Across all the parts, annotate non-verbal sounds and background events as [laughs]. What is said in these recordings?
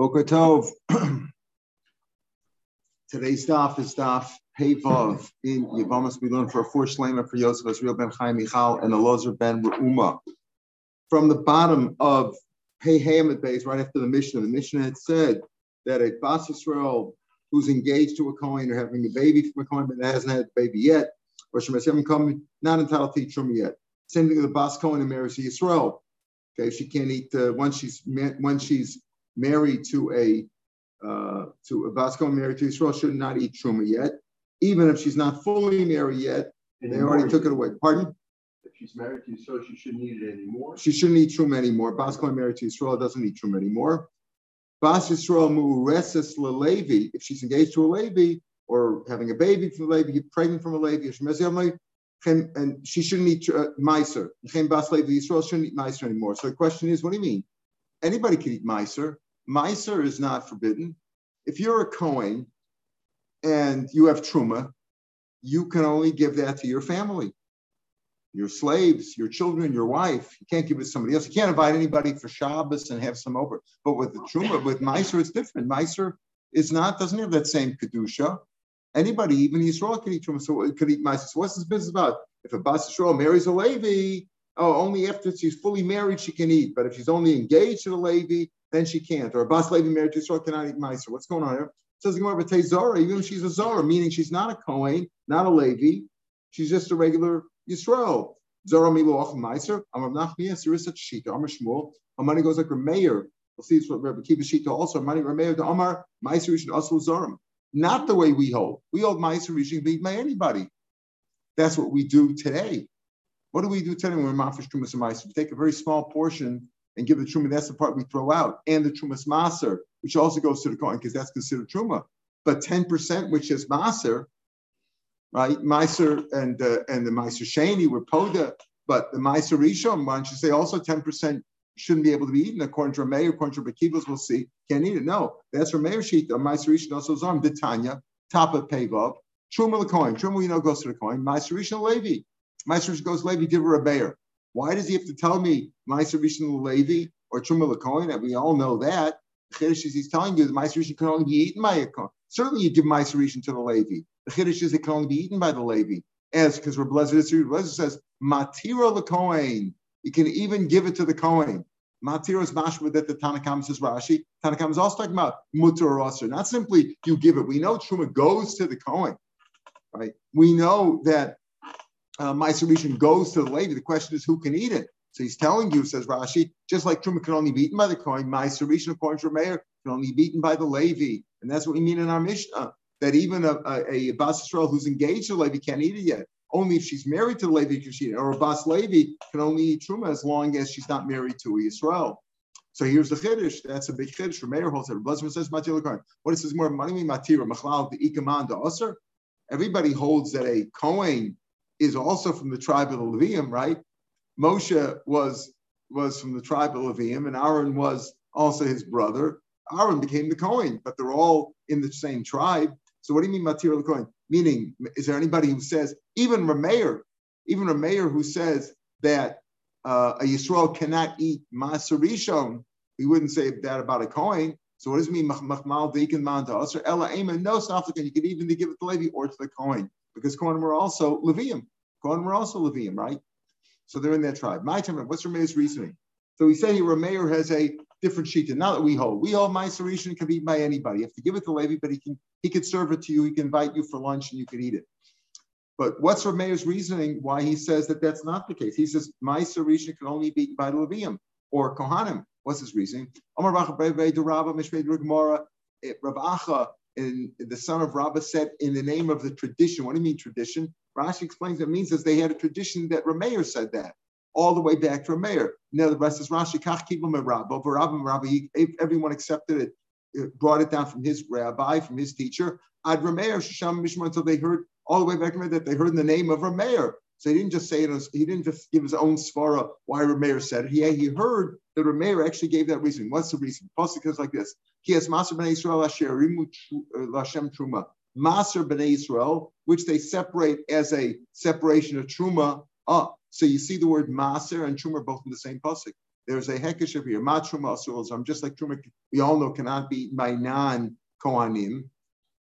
Boker Tov. Today's daf is daf Pevav in Yevamos. We learn for a four shlema for Yosef Azriel ben Chaim Michal and Elazar ben Reuma. From the bottom of Pei Hamid Base, right after the Mishnah, the Mishnah had said that a Bas Yisrael who's engaged to a Kohen or having a baby from a Kohen but hasn't had a baby yet, or Shemashem come not entitled to eat Truma yet. Same thing with the Bas Kohen and marries Yisrael. Okay, she can't eat uh, once she's once she's married to a uh, to a Kohen married to Israel should not eat Truma yet, even if she's not fully married yet. They already took it away. Pardon? If she's married to Yisrael, she shouldn't eat it anymore. She shouldn't eat Truma anymore. Bas Kohen married to Israel doesn't eat Truma anymore. Bas Yisrael mu'ureses levi. If she's engaged to a Levi or having a baby from a Levi, pregnant from a Levi, and she shouldn't eat uh, Meiser. Bas Levi Yisrael shouldn't eat Meiser anymore. So the question is, what do you mean? Anybody can eat Meiser. Meiser is not forbidden. If you're a Kohen and you have Truma, you can only give that to your family, your slaves, your children, your wife. You can't give it to somebody else. You can't invite anybody for Shabbos and have some over. But with the Truma, with Meiser, it's different. Meiser is not, doesn't have that same Kedusha. Anybody, even Yisrael, can eat Truma, so could eat Meiser. So what's this business about? If a Bas Yisrael marries a Levi, oh, only after she's fully married she can eat. But if she's only engaged to the Levi, then she can't. Or a Bas Levi married to a Yisrael cannot eat Meiser. What's going on here? It says the Gemara, but Zara, even if she's a Zara, meaning she's not a Kohen, not a Levi, she's just a regular Yisrael. Zara Miloach Meiser, Amar Nachmiya, Sirisa Shita, Amar Shmuel. money goes like Rameir. We'll see it's what Rabbi Kiva Shita also. Money Rameir to Amar, Meiser should also Zarim. Not the way we hold. We hold Meiser, we should be by anybody. That's what we do today. What do we do today when we're mafish trumas and We take a very small portion and give the truma. That's the part we throw out, and the trumas maser, which also goes to the coin because that's considered truma. But ten percent, which is maser, right? Meiser and uh, and the Meiser Shani were poda, but the Meiser Rishon, don't you say also ten percent shouldn't be able to be eaten according to Rameir, according to Bekivos, we'll see, can't eat it. No, that's Rameir sheet. Meiser Rishon also Zarm, Titania, top of Pavov, Truma the coin. Truma, we know, goes to the coin. Meiser Rishon Levi. Rishon goes Levi, give her a bear. Why does he have to tell me Meiser Rishon Levi or Truma Lakoin? We all know that. The Chiddush is he's telling you the Meiser Rishon can only be eaten by a coin. Certainly, you give Meiser Rishon to the Levi. The Chiddush is it can only be eaten by the Levi. As because we're blessed, Rebbe says Matira Lakoin. You can even give it to the coin. Matira is mashma that the Tanakam says Rashi. Tanakam is also talking about mutar or Not simply you give it. We know Truma goes to the coin, right? We know that uh, Meiser goes to the lady. The question is who can eat it. So he's telling you, says Rashi, just like Truma can only be eaten by the coin, Meiser Rishon, according to Meir, can only be eaten by the Levi. And that's what we mean in our Mishnah, that even a, a, a Bas Israel who's engaged to the Levi can't eat it yet. Only if she's married to the Levi can she eat it. Or a Bas Levi can only eat Truma as long as she's not married to Israel. So here's the chiddush. That's a big chiddush. Meir holds it. Blazman says matir lekar. What it says more money matira machlal the ikaman the aser. Everybody holds that a kohen is also from the tribe of the Levium, right? Moshe was was from the tribe of Levium, and Aaron was also his brother. Aaron became the Kohen, but they're all in the same tribe. So what do you mean material Kohen? Meaning, is there anybody who says, even Rameir, even Rameir who says that uh, a Yisrael cannot eat Maserishon, we wouldn't say that about a Kohen. So what does it mean? Machmal deacon man to us Ella Amen? No, Saflikan, you can even give it to Levi or to the Kohen because Kohanim were also Levium. Kohanim were also Levium, right? So they're in that tribe. My time, what's Rameir's reasoning? So we say here Rameir has a different sheet, And now that we hold. We hold my Sarishan can be eaten by anybody. You have to give it to Levi, but he can he could serve it to you. He can invite you for lunch and you can eat it. But what's Rameir's reasoning why he says that that's not the case? He says my Sarishan can only be eaten by Levium or Kohanim. What's his reasoning? Rav Acha and the son of Rabbah said in the name of the tradition. What do you mean tradition? Rashi explains it means as they had a tradition that Rameir said that all the way back to Rameir. Now the rest is Rashi kach kibum Rabbah, Rabba, everyone accepted it, it, brought it down from his rabbi, from his teacher. Ad Rameir Shisham Mishma until they heard all the way back to that they heard in the name of Rameir. So he didn't just say it, he didn't just give his own svara why Rameir said it. He, he heard that Rameir actually gave that reason. What's the reason? Pasuk goes like this. He has Maser Bnei Israel Asher uh, Lashem Truma. Maser Bnei Israel, which they separate as a separation of Truma up. So you see the word Maser and Truma both in the same pasuk. there's a hekesh over here. Ma truma I'm just like truma. We all know cannot be eaten by non kohanim.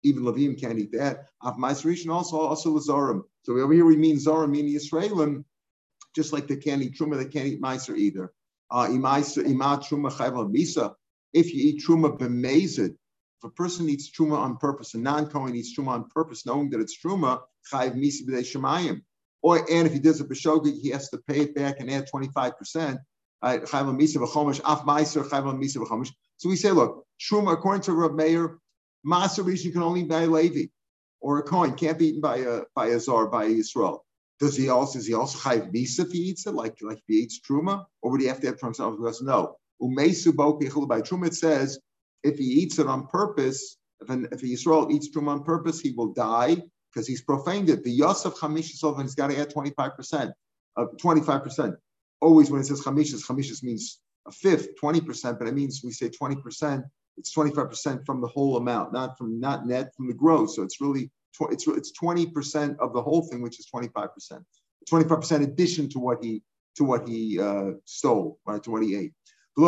Even Levim can't eat that. Af ma'aser also also lazarim. So over here we mean zarim, meaning Israelim, just like they can't eat truma, they can't eat meiser either. Uh, if you eat truma b'mezid, if a person eats truma on purpose, a non-Kohen eats truma on purpose, knowing that it's truma, chayiv misa b'dei shemayim. Or and if he does a b'shogig, he has to pay it back and add 25%. So we say, look, truma according to Rab Meir, Maser you can only buy a Levi or a coin, can't be eaten by a by a Zar, by Israel. Does he also is he also chayiv misa if he eats it, like like if he eats truma, or would he have to have from himself? No. Umesu by truma. It says if he eats it on purpose, if an, if Yisrael eats truma on purpose, he will die because he's profaned it. The Yosef Chamisha Solvan, he's got to add 25%, uh, 25%. Always when it says Chamishas, Chamishas means a fifth, 20%, but it means we say 20%, it's 25% from the whole amount, not from not net, from the gross. So it's really, it's, it's 20% of the whole thing, which is 25%. 25% addition to what he to what he uh, stole, right, to what he ate. So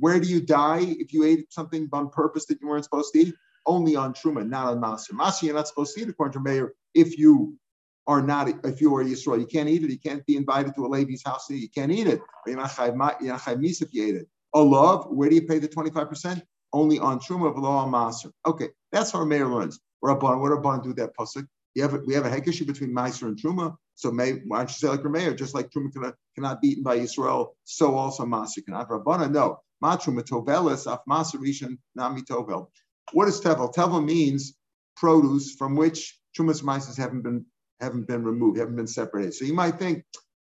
where do you die if you ate something on purpose that you weren't supposed to eat? Only on truma, not on maser. Maser, you're not supposed to eat according to Meir if you are not, if you are Yisrael. You can't eat it. You can't be invited to a lady's house. You can't eat it. You're not chayv if you ate it. A love, where do you pay the 25%? Only on truma, below on maser. Okay, that's how Meir learns. Rabban, what Rabban do that pasuk? You have we have a hekeshi between Meiser and Truma. So may, why don't you say like Rameir, just like Truma cannot, cannot be eaten by Israel, so also Maser cannot. Rabbana, no. Ma Truma tovelis af Maser rishon nami tovel. What is tevel? Tevel means produce from which Trumas Meisers haven't been haven't been removed, haven't been separated. So you might think,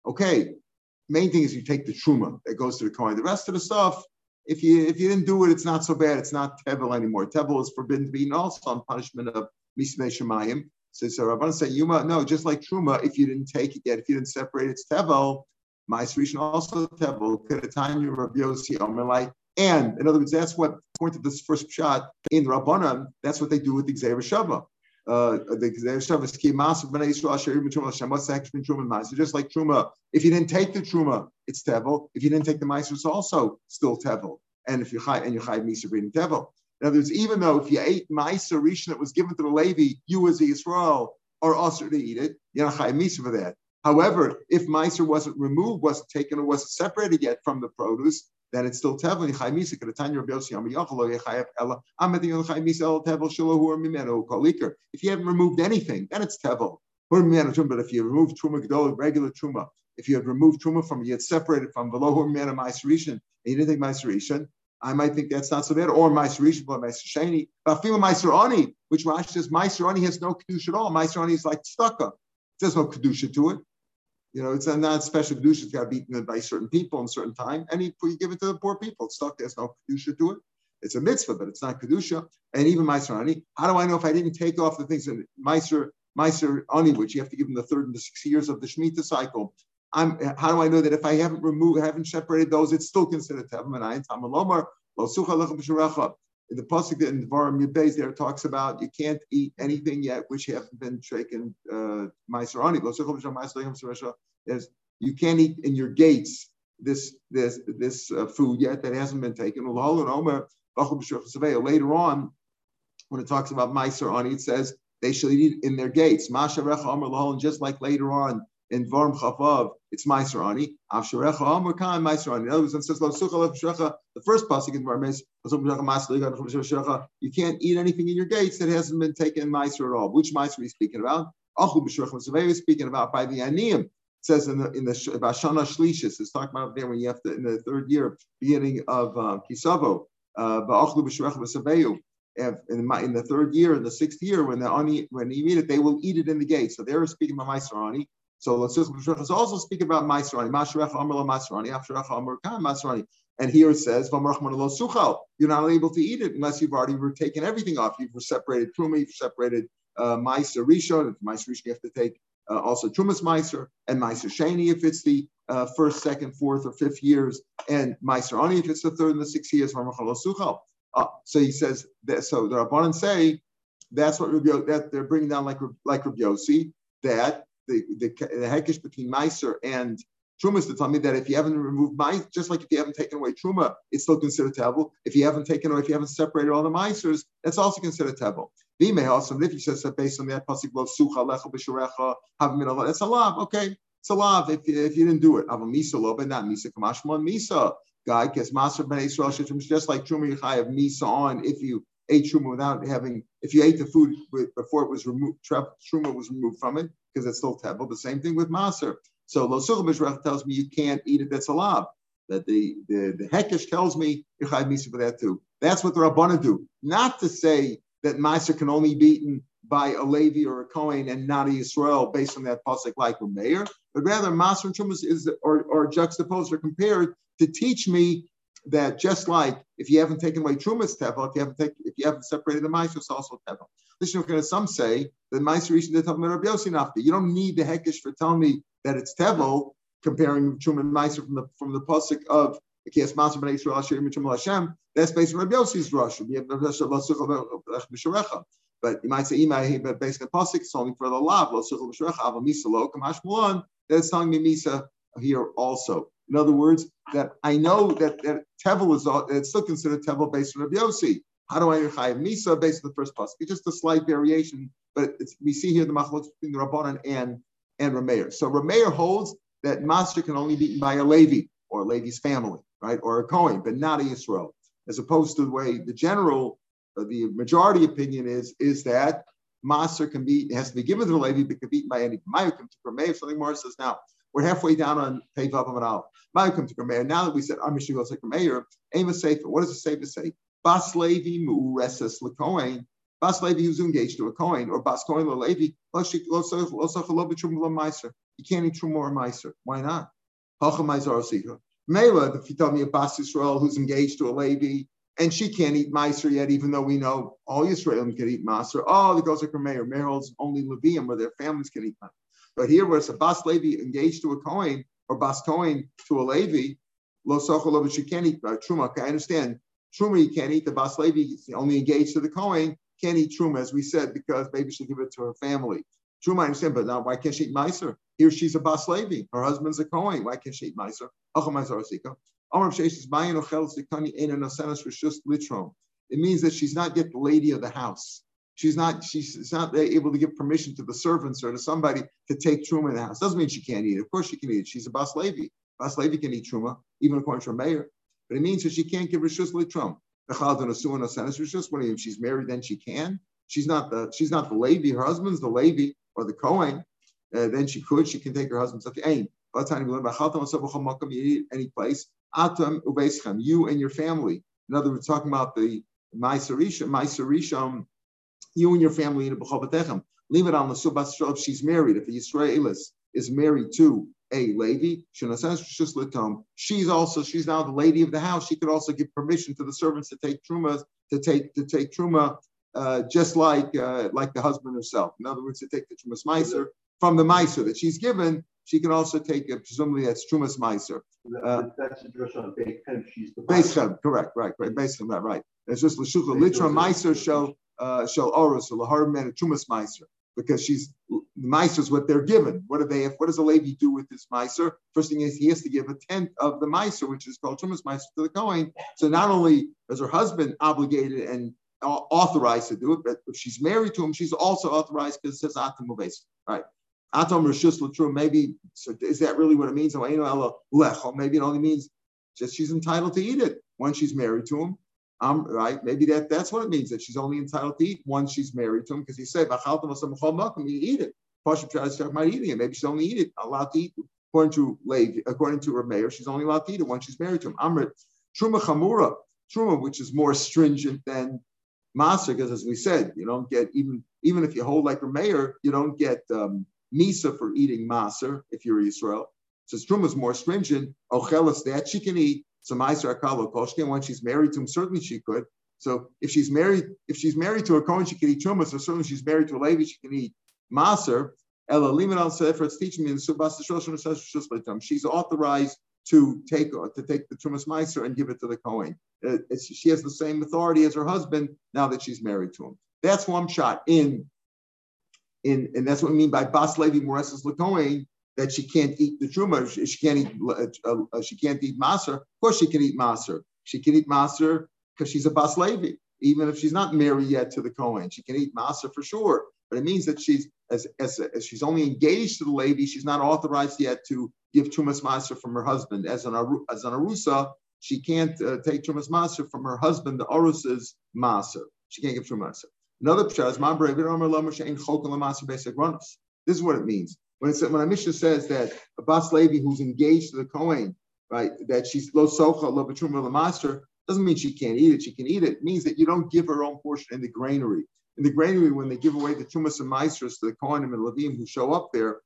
okay, main thing is you take the truma that goes to the coin. The rest of the stuff, if you if you didn't do it, it's not so bad. It's not tevel anymore. Tevel is forbidden to be eaten also on punishment of mismei shemayim. So, so Rabban say, Yuma, no, just like Truma, if you didn't take it yet, if you didn't separate it's Tevel, my solution also Tevel, Kedatanya Rabbi Yossi Omer and in other words, that's what, according to this first shot in Rabbanan, that's what they do with the Xavier Shava. Uh? Just like Truma, if you didn't take the Truma, it's Tevel. If you didn't take the Ma'aser, it's also still Tevel. And if you chai and you chai Misa reading Tevel. In other words, even though if you ate Ma'aser Rishon that was given to the Levi, you as a Yisrael are also to eat it, you're not chai Misa for that. However, if Meiser wasn't removed, wasn't taken, or wasn't separated yet from the produce, then it's still tevel. If you haven't removed anything, then it's tevel. But if you remove truma regular truma, if you had removed truma from, you had separated from below mimeno ma'aserishin, and you didn't take ma'aserishin, I might think that's not so bad. Or ma'aserishin, but ma'aser But feel ma'aser which Rashi says ma'aser has no kedusha at all. Ma'aser is like stucco. There's no kedusha to it. You know, it's a not special kedusha. It's got to be eaten by certain people in certain time, and you, you give it to the poor people. It's stuck. There's no kedusha to it. It's a mitzvah, but it's not kedusha. And even meiser ani. How do I know if I didn't take off the things in meiser meiser ani, which you have to give them the third and the sixth years of the shemitah cycle? I'm. How do I know that if I haven't removed, haven't separated those, it's still considered tevel and ayin tamalomar lo sucha lechem the pasuk in Dvarim Yudbeis there talks about you can't eat anything yet which haven't been shaken uh, is you can't eat in your gates this this this uh, food yet that hasn't been taken. Later on, when it talks about Meiser Ani, it says they shall eat in their gates. And just like later on in Varm Chavav, it's Meiser Ani. In other words, it says the first pasuk in Varm is you can't eat anything in your gates that hasn't been taken Meiser at all. Which Meiser are we speaking about? Achu b'shurach speaking about by the Aniyim says in the in the Shlishis, it's talking about there when you have to in the third year, beginning of uh, Kisavo, b'shurech b'saveyu. In, in the third year, in the sixth year, when the ani when you eat it, they will eat it in the gate. So they're speaking about Maiser So let's just also speak about Maiser Ani. Mashrech Amar Maiser Ani, Afshrech Amar Kan Maiser And here it says, You're not able to eat it unless you've already taken everything off. You've separated Truma, you've separated uh, Maiser Rishon. Maiser Rishon, you have to take uh, also Trumas Meiser and Meiser Shani if it's the uh, first, second, fourth, or fifth years, and Meiser Ani if it's the third and the sixth years. Uh, so he says that. So the Rabbanan say that's what Rabbi, that they're bringing down like like Rabbi Yossi that the the, the hekesh between Meiser and Truma is to tell me that if you haven't removed my, just like if you haven't taken away Truma, it's still considered tevel. If you haven't taken away, if you haven't separated all the Meisers, that's also considered tevel. may also, if you says that based on that pasuk of sucha lecha b'sharecha have min that's a lav. Okay, it's a lav if if you didn't do it. Ava misa lo, but not misa kamashmon misa. Guy gets master ben Israel just like truma yichai have misa on if you ate truma without having if you ate the food before it was removed truma was removed from it because it's still tevel. The same thing with maser. So Lo Suchah tells me you can't eat it, that's a lob. That the, the, the Hekesh tells me you're Misa for that too. That's what the Rabbana do. Not to say that maser can only be eaten by a Levi or a Kohen and not a Yisrael based on that pasuk like a mayor, but rather Maser and Trumas is or, or juxtaposed or compared to teach me that just like if you haven't taken away Trumas Tevel, if you haven't taken, if you haven't separated the Meiser, it's also Tevel. Listen, some say that Meiser Rishon the Tevel Rabbi Yossi Nafti. You don't need the Hekesh for telling me that it's Tevel, comparing Truman Meiser from the from the pasuk of Kias Maser Ben Yisrael Asher Mitrum Hashem. That's based on Rabbi Yossi's Rosh. We have but you might say, Imai, but based on the pasuk, it's only for the lav. That's telling me Misa here also. In other words, that I know that, that Tevel is it's still considered Tevel based on Rabbi Yossi. How do I chayav Misa based on the first pasuk? It's just a slight variation, but we see here the machlokes between the Rabbanan and and Rameir. So Rameir holds that master can only be eaten by a Levi or a Levi's family, right, or a Kohen, but not a Yisrael, as opposed to the way the general, uh, the majority opinion is, is that master can be has to be given to the Levi, but can be eaten by any Mayukim to Rameir. Something more says now. We're halfway down on page Pevav Amanal. Mayukim to Rameir. Now that we said Amish like Rameir, aim a Sefer. What does the Sefer say? Bas Levi Mu'ureses LeKohen Bas Levi who's engaged to a coin, or Bas Coin or Levi, you can't eat Truma or Meiser. Why not? Mela, if you tell me a Bas Israel who's engaged to a Levi, and she can't eat Meiser yet, even though we know all Israelim can eat Maser. Oh, the goes like Meir. Meir holds only Levium where their families can eat Maser. But here, where it's a Bas Levi engaged to a coin, or Bas Coin to a Levi, Lo Sochel she can't eat uh, Truma. Okay, I understand. Truma, you can't eat the Bas Levi, is only engaged to the coin can't eat truma, as we said, because maybe she'll give it to her family. Truma, I understand, but now why can't she eat meiser? Here she's a bas levi. Her husband's a kohen. Why can't she eat meiser? It means that she's not yet the lady of the house. She's not. She's not able to give permission to the servants or to somebody to take truma in the house. Doesn't mean she can't eat it. Of course she can eat it. She's a bas levi. Bas levi can eat truma, even according to her mayor. But it means that she can't give rishus litrom. If she's married, then she can. She's not the she's not the Levi. Her husband's the Levi or the Kohen. Uh, then she could. She can take her husband's aim. Any place. You and your family. In other words, talking about the Maisarisha, you and your family in the Leave it on the Subas if she's married. If a Yisraelis is married to a Levi, she's also she's now the lady of the house. She could also give permission to the servants to take truma to take to take truma, uh, just like uh, like the husband herself. In other words, to take the trumas meiser from the meiser that she's given. She can also take it. Presumably, that's trumas meiser. Uh, that's addressed on She's the base correct, right, right, based on that, right. It's just l'shucha litra meiser show uh, show oros or man trumas meiser because she's the miser is what they're given. What do they? What does a Levi do with this miser? First thing is he has to give a tenth of the miser, which is called Trumas miser, to the Kohen. So not only is her husband obligated and authorized to do it, but if she's married to him, she's also authorized because it says Atam Right. Atom Rishus Latrum, maybe so is that really what it means? Maybe it only means just she's entitled to eat it when she's married to him. Um, right? Maybe that that's what it means that she's only entitled to eat once she's married to him because he said, "You eat it." Pasha tries to talk about eating it. Maybe she's only eat it, allowed to eat. According to Levi, according to mayor, she's only allowed to eat it once she's married to him. Amrit truma chamura, truma, which is more stringent than maser, because as we said, you don't get even even if you hold like mayor, you don't get um, misa for eating maser if you're Israel. So truma is more stringent. Ochelas that she can eat so Meiser Akalo Koshkin, when she's married to him, certainly she could. So if she's married, if she's married to a Kohen, she can eat Truma. So certainly she's married to a Levi, she can eat Maser. Ella Liman al Sefer, it's teaching me in Subas She's authorized to take uh, to take the Trumas Meiser and give it to the Kohen. Uh, she has the same authority as her husband now that she's married to him. That's one shot in in, and that's what I mean by Bas Levi Moreses LeKohen. That she can't eat the truma. She can't eat. Uh, uh, she can't eat maser. Of course, she can eat maser. She can eat maser because she's a bas levi, even if she's not married yet to the Kohen. She can eat maser for sure. But it means that she's as, as, as she's only engaged to the Levi, she's not authorized yet to give Trumas Maser from her husband. As an, as an Arusa, she can't uh, take Trumas Maser from her husband, the Arusa's Maser. She can't give Maser. Another pshat is This is what it means. When, it's, when Mishnah says that a Bas Levi who's engaged to the Kohen, right, that she's lo socha, lo betruma, master, doesn't mean she can't eat it. She can eat it. It means that you don't give her own portion in the granary. In the granary, when they give away the Tumas and Maestros to the Kohanim and the Levim who show up there,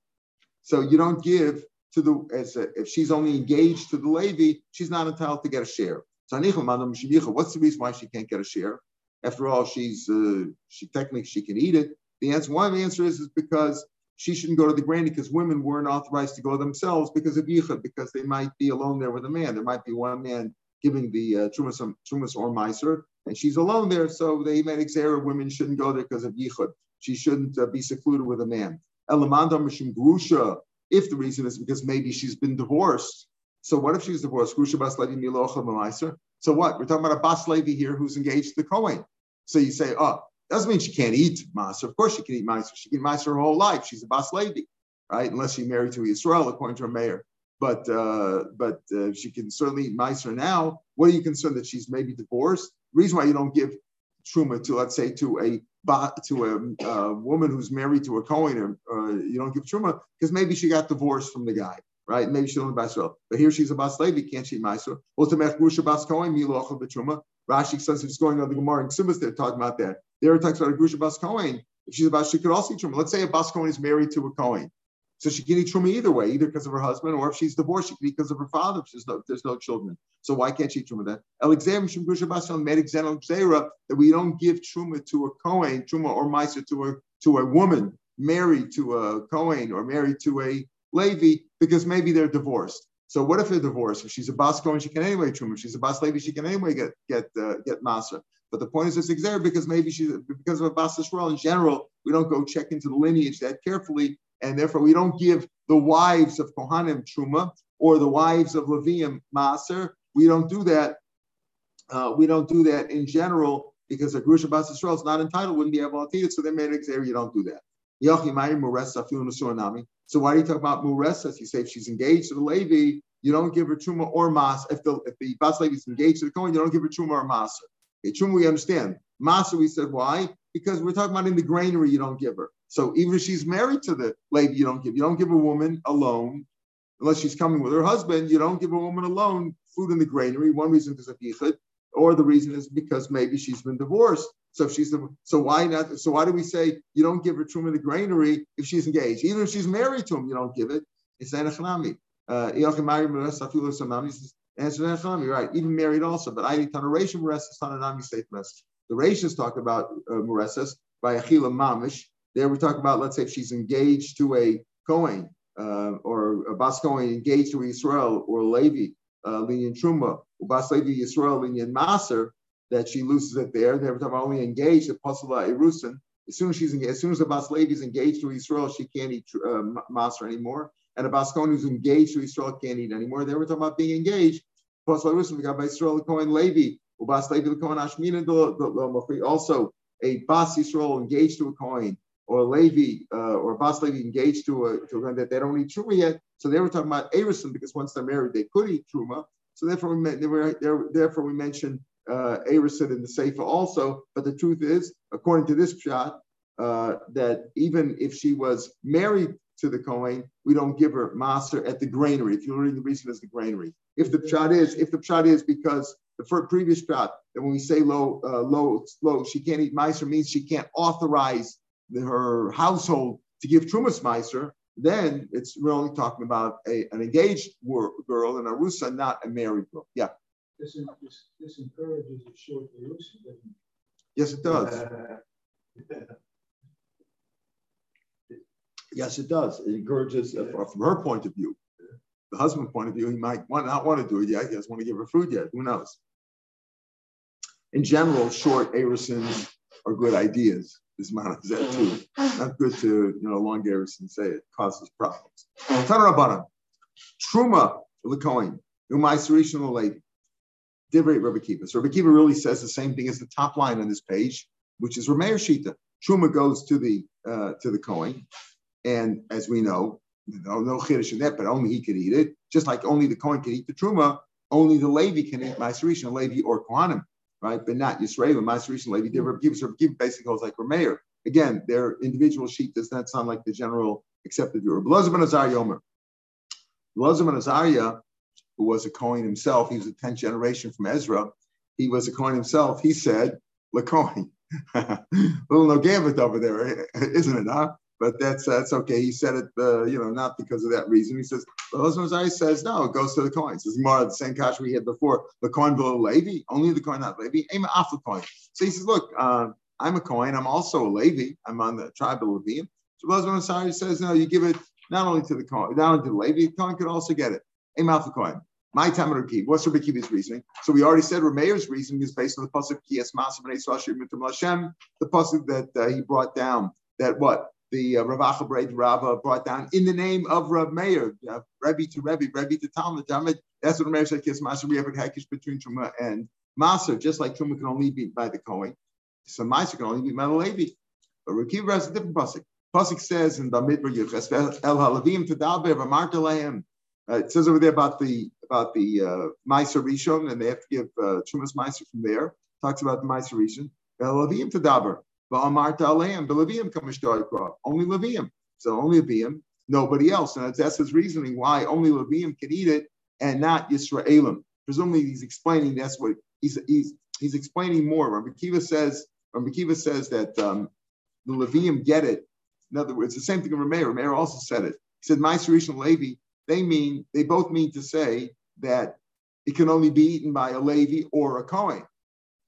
so you don't give to the, as a, if she's only engaged to the Levi, she's not entitled to get a share. So, what's the reason why she can't get a share? After all, she's uh, she technically she can eat it. The answer, one answer is, is because she shouldn't go to the granny because women weren't authorized to go themselves because of yichud, because they might be alone there with a man. There might be one man giving the uh, trumas, trumas or meiser, and she's alone there. So they made exera women shouldn't go there because of yichud. She shouldn't uh, be secluded with a man. Elamanda mishim grusha. If the reason is because maybe she's been divorced. So what if she's divorced? Grusha baslevi milocha. So what? We're talking about a baslevi here who's engaged to the kohen. So you say, oh, doesn't mean she can't eat maser. Of course she can eat maser. She can eat maser her whole life. She's a bas lady, right? Unless she's married to Israel, according to her mayor but uh, but uh, she can certainly eat miser now. What are you concerned that she's maybe divorced? Reason why you don't give truma to let's say to a to a, a woman who's married to a Kohen, or, you don't give truma because maybe she got divorced from the guy, right? Maybe she don't but here she's a bas levi, can't she miser? Ultimech grusha bas Kohen milocha betruma. Rashi says it's going on the Gemara in Simas. They're talking about that. There it talks about a grusha bas Kohen. If she's about, she could also eat truma. Let's say a bas Kohen is married to a Kohen. So she can eat truma either way, either because of her husband, or if she's divorced, she can eat because of her father. If there's no, there's no children. So why can't she eat truma then? Alexander made example Zera that we don't give truma to a Kohen, truma or Meiser to a to a woman married to a Kohen or married to a Levi, because maybe they're divorced. So what if they're divorced? If she's a Bas Kohen, she can anyway truma. If she's a Bas Levi, she can anyway get get uh, get Maser. But the point is it's exer because maybe she's because of a Bas Yisrael in general, we don't go check into the lineage that carefully and therefore we don't give the wives of Kohanim Truma or the wives of Levium Maser. We don't do that. Uh, we don't do that in general because a Grusha Bas Israel is not entitled, wouldn't be able to eat it, so they made clear you don't do that. So why do you talk about Muresa? You say if she's engaged to the Levi, you don't give her Truma or Mas. If the if the Bas Levi is engaged to the Kohen, you don't give her Truma or Maser. Okay, Truma we understand. Maser we said why? Because we're talking about in the granary you don't give her. So even if she's married to the lady, you don't give. You don't give a woman alone, unless she's coming with her husband. You don't give a woman alone food in the granary. One reason is a yichud, or the reason is because maybe she's been divorced. So if she's the, so why not? So why do we say you don't give her truma in the granary if she's engaged? Even if she's married to him, you don't give it. It's anachanami. Uh, answer right? Even married also, but I tanarashim muresas tananami state message. The ratios talk about uh, by achila mamish there we talk about, let's say, if she's engaged to a Kohen uh, or a Bas Kohen engaged to Israel or Levi, uh, Linyan Truma, Bas Levi Israel, Linyan Maser, that she loses it there. They were talking about only engaged, the Pasala Erusin. As soon as she's as soon as the Bas Levi is engaged to Israel, she can't eat uh, Maser anymore. And a Bas Kohen who's engaged to Israel can't eat anymore. They were talking about being engaged. Also, a Bas Israel engaged to a coin or Levi uh, or Bas Levi engaged to a to a that they don't eat truma yet. So they were talking about Erison because once they're married, they could eat truma. So therefore, we they were, therefore we mentioned uh, Erison in the Sefer also. But the truth is, according to this shot, uh, that even if she was married to the Kohen, we don't give her master at the granary. If you're reading the reason as the granary, if the shot is, if the shot is because the first previous shot that when we say low, uh, low, low, she can't eat miser means she can't authorize her household to give Trumas Meiser, then it's we're only talking about a, an engaged girl and a Rusa, not a married girl. Yeah. This, this, this encourages a short Rusa, Yes, it does. Yes, it does. It encourages, uh, from her point of view, the husband point of view, he might want, not want to do it yet. He doesn't want to give her food yet. Who knows? In general, short erisons are good ideas This that too. Not good to you know long garrison say it causes problems. Tanarabanan. Truma Lekoin. Umaisarishan Levi. Divrei Rabbi Kiva. So Kiva really says the same thing as the top line on this page, which is Rameir Shita. Truma goes to the uh, to the coin, and as we know, no, no chiddush in that, but only he could eat it. Just like only the coin can eat the truma, only the Levi can eat Ma'aserishan, Levi or Kohanim, right? But not Yisrael, Ma'aserishan, Levi. They're Rabbi Kiva basically goes like Rameir. Again, their individual sheet does not sound like the general accepted view. Lazar ben Azariah Yomer. Lazar ben Azariah, who was a coin himself, he was a 10th generation from Ezra. He was a coin himself. He said, a [laughs] little no gambit over there, isn't it? Huh? But that's that's okay. He said it, uh, you know, not because of that reason. He says, well, Mosai says no, it goes to the coins. Is more of the same cash we had before. The coin below Levi, only the coin, not Levi. Aim off the coin. So he says, look, uh, I'm a coin. I'm also a Levi. I'm on the tribe of Levi. So Mosai says, no, you give it not only to the coin, not only to the Levi, the coin could also get it. Aim off the coin. My time of Rabbi What's Rabbi Kiva's reasoning? So we already said Rameir's reasoning is based on the pasuk Masim Hashem, the pasuk that uh, he brought down. That what the uh, Rav Rava brought down in the name of Rav Meir, uh, Rebbe to Rebbe, Rebbe to Talmud. Talmud. That's what Rameir said. Kiyas Masim. We have a hakish between Truma and Maser, just like Truma can only be by the Kohen. So Maser can only be by the Levi. But Rabbi has a different pasuk. Pasuk says in the Midbar Yuchas, El Halavim Tadaber V'Amarta uh, it says over there about the about the uh, Meiser Rishon, and they have to give uh, Trumas Meiser from there. Talks about the Meiser Rishon. Leviim Tadaber. Only Leviim. So only Leviim, nobody else. And that's his reasoning why only Leviim can eat it and not Yisraelim. Presumably he's explaining that's what he's he's he's explaining more. Rabbi Kiva says, Rabbi Kiva says that um, the Leviim get it. In other words, the same thing in Rameir. Rameir also said it. He said, Meiser Rishon Levi they mean they both mean to say that it can only be eaten by a Levi or a Kohen.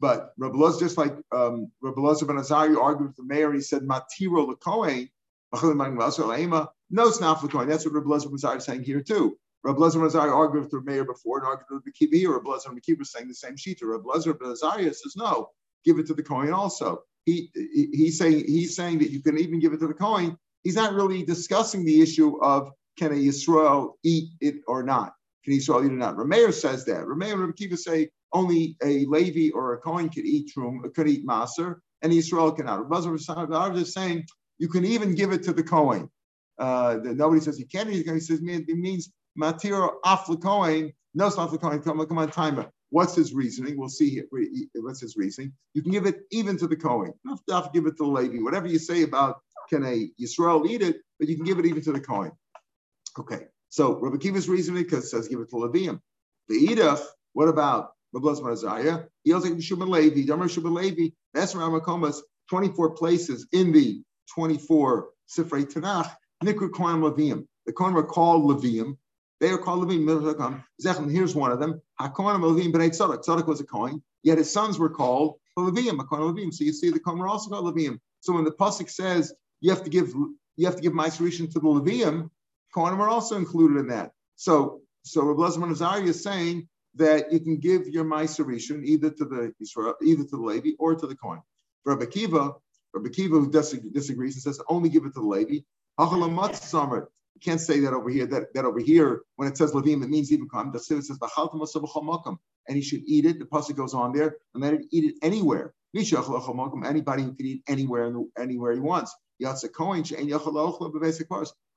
But Rabbi just like um, Rabbi ben Azariah argued with the mayor, he said Matiro the Kohen. No, it's not for the Kohen. That's what Rabbi Loz ben Azariah is saying here too. Rabbi Lezer ben Azariah argued with the mayor before and argued with the. Rabbi Lezer Kiva is saying the same sheet. Rabbi Lezer ben Azariah says no, give it to the Kohen also. He, he, he's saying he's saying that you can even give it to the Kohen. He's not really discussing the issue of can a Yisrael eat it or not? Can eat it or not? Rameir says that. Rameir and Rabbi Kiva say only a Levi or a Kohen could eat trum, could eat maser, and Yisrael cannot. Rabbi is saying you can even give it to the Kohen. Uh, nobody says he can't eat. He says it means matir off the Kohen. No, not the Kohen. Come, come on, timer. What's his reasoning? We'll see here. What's his reasoning? You can give it even to the. You don't have to give it to the Levi. Whatever you say about can a Yisrael eat it, but you can give it even to the Kohen. Okay, so Rabbi Kiva's reasoning because says give it to Levium. The Edach, what about Rabbi Azariah? He also gives Shubin Levi, Damar Shubin Levi, that's Ramakomas, 24 places in the 24 Sifrei Tanakh, Nikra Kohen Levium. The Kohen are called Levium. They are called Levium. Here's one of them. HaKohen Levium B'nai Tzadok. Tzadok was a coin, yet his sons were called Levium, Kohen Levium. So you see the Kohen were also called Levium. So when the Pasuk says you have to give you have to give Ma'aserishin to the Levium, Kohanim are also included in that. So, so Rabbi Azariah is saying that you can give your Ma'aser either to the Israel, either to the Levi or to the Kohen. Rabbi Kiva, Rabbi Kiva who disagrees and says only give it to the Levi. You can't say that over here. That, that over here, when it says Levim, it means even Kohen. The Siva says and he should eat it. The pasuk goes on there and let it eat it anywhere. Anybody who can eat anywhere anywhere he wants. Yatsa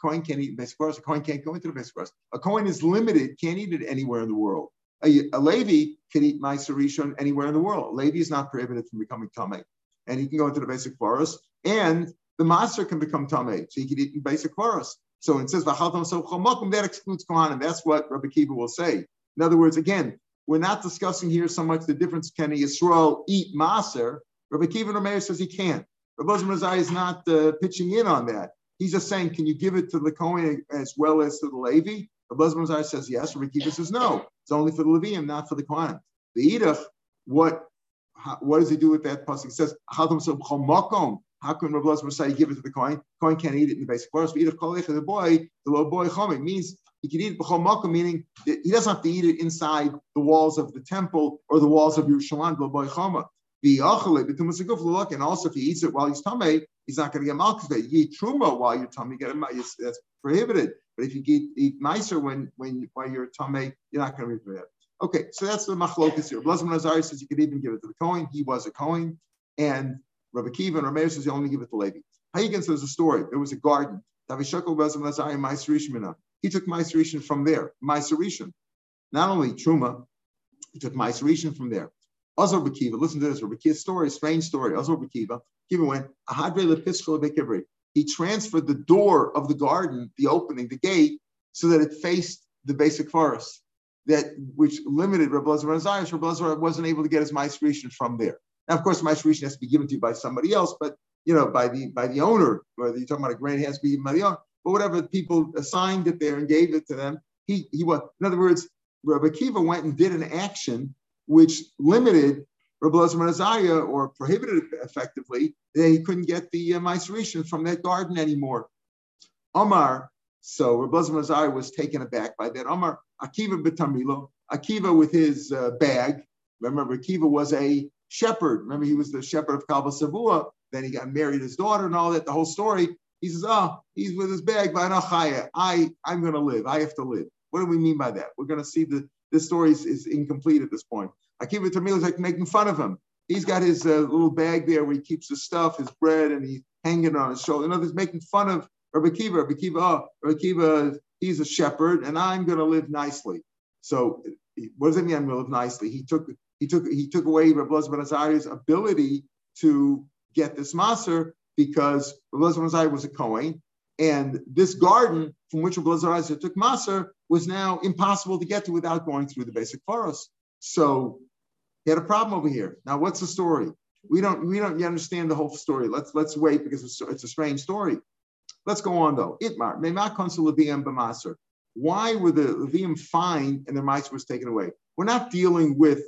Coin can't eat beis hakvaros. A coin can't go into the beis hakvaros. A coin is limited, can't eat it anywhere in the world. A, a Levi can eat Rishon anywhere in the world. Levi is not prohibited from becoming Tameh. And he can go into the beis hakvaros. And the master can become Tameh. So he can eat in beis hakvaros. So it says, that excludes Kohanim. That's what Rabbi Kiva will say. In other words, again, we're not discussing here so much the difference can a Yisrael eat Maser. Rabbi Kiva Rameir says he can't. Rabbi Mazai is not uh, pitching in on that. He's just saying, can you give it to the Kohen as well as to the Levi? Rabbi Mazai says yes. Rabbi Kiva says no. It's only for the Levium, not for the Kohen. The Edach, what what does he do with that pasuk? He says, How can Rabbi Mazai give it to the Kohen? Kohen can't eat it in the beis hakvaros. But the boy, the little boy Chomim means he can eat it meaning he doesn't have to eat it inside the walls of the temple or the walls of Yerushalayim, the boy Chama. And also, if he eats it while he's tummy, he's not going to get malchus. You eat truma while you're tummy, get a, that's prohibited. But if you eat, eat nicer when when while you're tummy, you're not going to be prohibited. Okay, so that's the machlokas here. Blazman Azari says you could even give it to the Kohen. He was a Kohen. And Rabbi Kiva and says you only give it to Levi. Hagen says a story. There was a garden. He took Maiserishan from there. Maiserishan. Not only Truma, he took Maiserishan from there. Azor Bakiva, listen to this, Rabbi story, strange story. Azor Bakiva, Kiva went, he transferred the door of the garden, the opening, the gate, so that it faced the beis hakvaros, that which limited Rabbi Lazar Zayas. Rabbi wasn't able to get his Maiserishan from there. Now, of course, Maiserishan has to be given to you by somebody else, but you know, by the by the owner, whether you're talking about a grant, it has to be given by the owner. But whatever people assigned it there and gave it to them, he he was. In other words, Rabbi Kiva went and did an action which limited Rabbi Azariah or prohibited effectively that he couldn't get the uh, from that garden anymore. Omar, so Rabbi Azariah was taken aback by that. Omar, Akiva betamilo, Akiva with his uh, bag. Remember, Akiva was a shepherd. Remember, he was the shepherd of Kalba Savua. Then he got married his daughter and all that, the whole story. He says, Oh, he's with his bag, I, I'm going to live. I have to live. What do we mean by that? We're going to see that this story is, is incomplete at this point. Akiva Tamil is like making fun of him. He's got his uh, little bag there where he keeps his stuff, his bread, and he's hanging on his shoulder. In other words, making fun of Rabbi Akiva. Rabbi Akiva, oh, Rabbi Akiva, he's a shepherd, and I'm going to live nicely. So, what does that mean? I'm going to live nicely. He took he took he took away Rabbi Ben Azariah's ability to get this maser because Rabbi Ben Azariah was a Kohen, and this garden from which Rabbi Azariah took maser was now impossible to get to without going through the beis hakvaros. So he had a problem over here. Now, what's the story? We don't we don't understand the whole story. Let's let's wait because it's, it's a strange story. Let's go on though. Itmar b'maser. Why were the Levium fined and their mice was taken away? We're not dealing with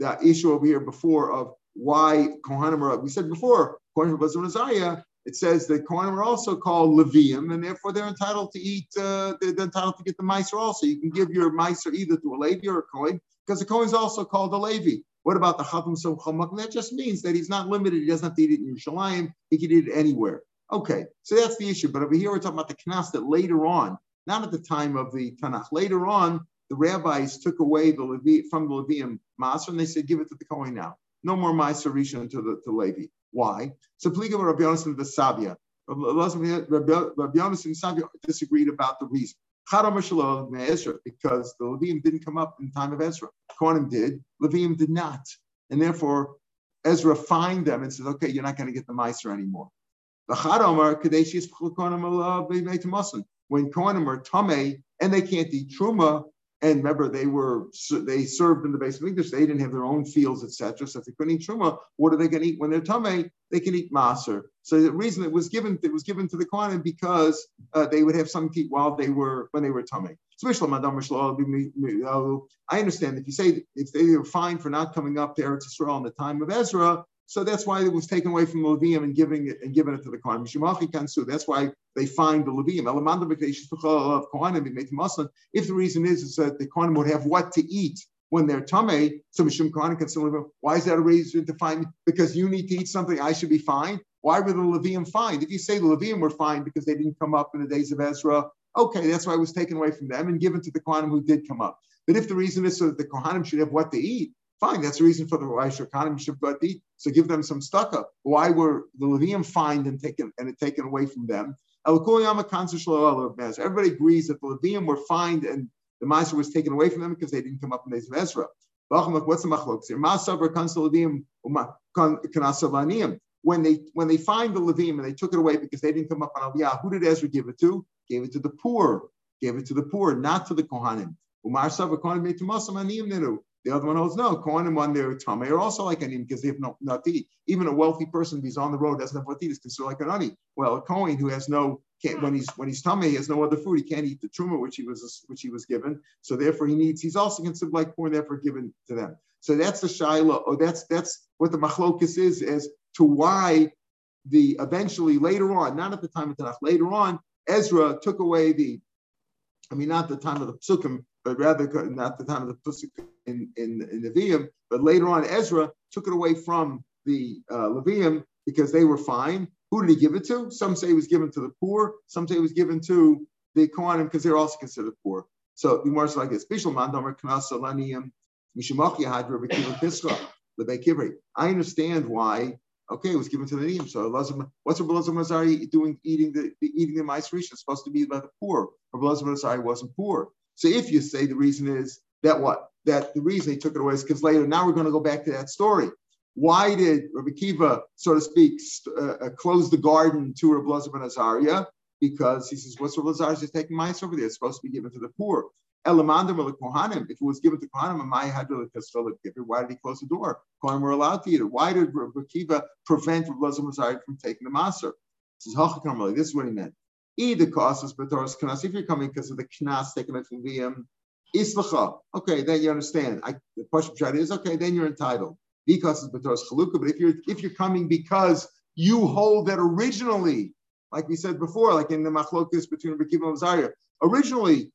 the issue over here before of why Kohanim are. We said before, according to Bazar it says that Kohanim are also called Levium, and therefore they're entitled to eat. Uh, they're, entitled to get the mice also. You can give your mice either to a Levi or a Kohen, because the Kohen is also called a Levi. What about the Chatam So Chamak? That just means that he's not limited. He doesn't have to eat it in Yerushalayim. He can eat it anywhere. Okay, so that's the issue. But over here, we're talking about the Knas that later on, not at the time of the Tanakh, later on, the rabbis took away the Levi from the Levium Maser and they said, give it to the Kohen now. No more Maser Rishon to the to Levi. Why? So Pliga Rabbi Yonasan the Sabia. Rabbi Yonasan and Sabia disagreed about the reason because the Levim didn't come up in the time of Ezra. Kohanim did, Levim did not. And therefore, Ezra fined them and says, okay, you're not going to get the Meiser anymore. When Kohanim are Tame and they can't eat Truma, and remember, they were they served in the base of English. They didn't have their own fields, etc. So if they couldn't eat truma, what are they going to eat when they're tame? They can eat maser. So the reason it was given it was given to the Kohanim because uh, they would have some to eat while they were when they were tame. I understand if you say if they were fine for not coming up to Eretz Yisrael in the time of Ezra, so that's why it was taken away from the Levium and giving it and given it to the Kohanim. That's why they find the Levium. If the reason is, is that the Kohanim would have what to eat when they're tame, so Mishum Kohanim still Why is that a reason to find? Because you need to eat something, I should be fine. Why were the Levium fined? If you say the Levium were fined because they didn't come up in the days of Ezra, okay, that's why it was taken away from them and given to the Kohanim who did come up. But if the reason is so that the Kohanim should have what to eat, Fine, that's the reason for the should eat. So give them some stucco. Why were the Levium fined and taken and taken away from them? Everybody agrees that the Levium were fined and the Master was taken away from them because they didn't come up in the days of Ezra. What's the machlok? When they when they find the Levium and they took it away because they didn't come up on Aliyah, who did Ezra give it to? Gave it to the poor. Gave it to the poor, not to the Kohanim. The other one holds no. Kohanim one they're tame are also like anim because they have no eat. Even a wealthy person, he's on the road, doesn't have eat, is considered like an ani. Well, a Kohen who has no can't, when he's when he's tame, he has no other food. He can't eat the truma which he was which he was given. So therefore, he needs. He's also considered like poor, therefore given to them. So that's the shaila. Or that's that's what the machlokus is as to why the eventually later on, not at the time of Tanakh, later on, Ezra took away the. I mean, not the time of the psukim, but rather not the time of the Pusik in, in, in Nevi'im, but later on Ezra took it away from the uh, Levium because they were fine. Who did he give it to? Some say it was given to the poor. Some say it was given to the Kohanim because they're also considered poor. So the more like this. I understand why. Okay, it was given to the Niyam. So what's Rabbi Lazar Mazari doing eating the, eating the Maisrisha? It's supposed to be about the poor. Rabbi Lazar Mazari wasn't poor. So if you say the reason is that what? That the reason he took it away is because later, now we're going to go back to that story. Why did Rabbi Kiva, so to speak, uh, uh, close the garden to Rabbi Lazar ben Azariah? Because he says, what's Rabbi Lazar is taking mice over there? It's supposed to be given to the poor. Elamandim or Kohanim, if it was given to Kohanim, my had to why did he close the door? Kohanim were allowed to eat it. Why did Rabbi Kiva prevent Rabbi Lazar Mazari from taking the maser? This is This is what he meant. Either causes Knas, if you're coming because of the Knas taken it from VM, Islacha. Okay, then you understand. I, the question is okay, then you're entitled. Because it's Batoras Chaluka, but if you're if you're coming because you hold that originally, like we said before, like in the machlokas between Rabbi and Zariah, originally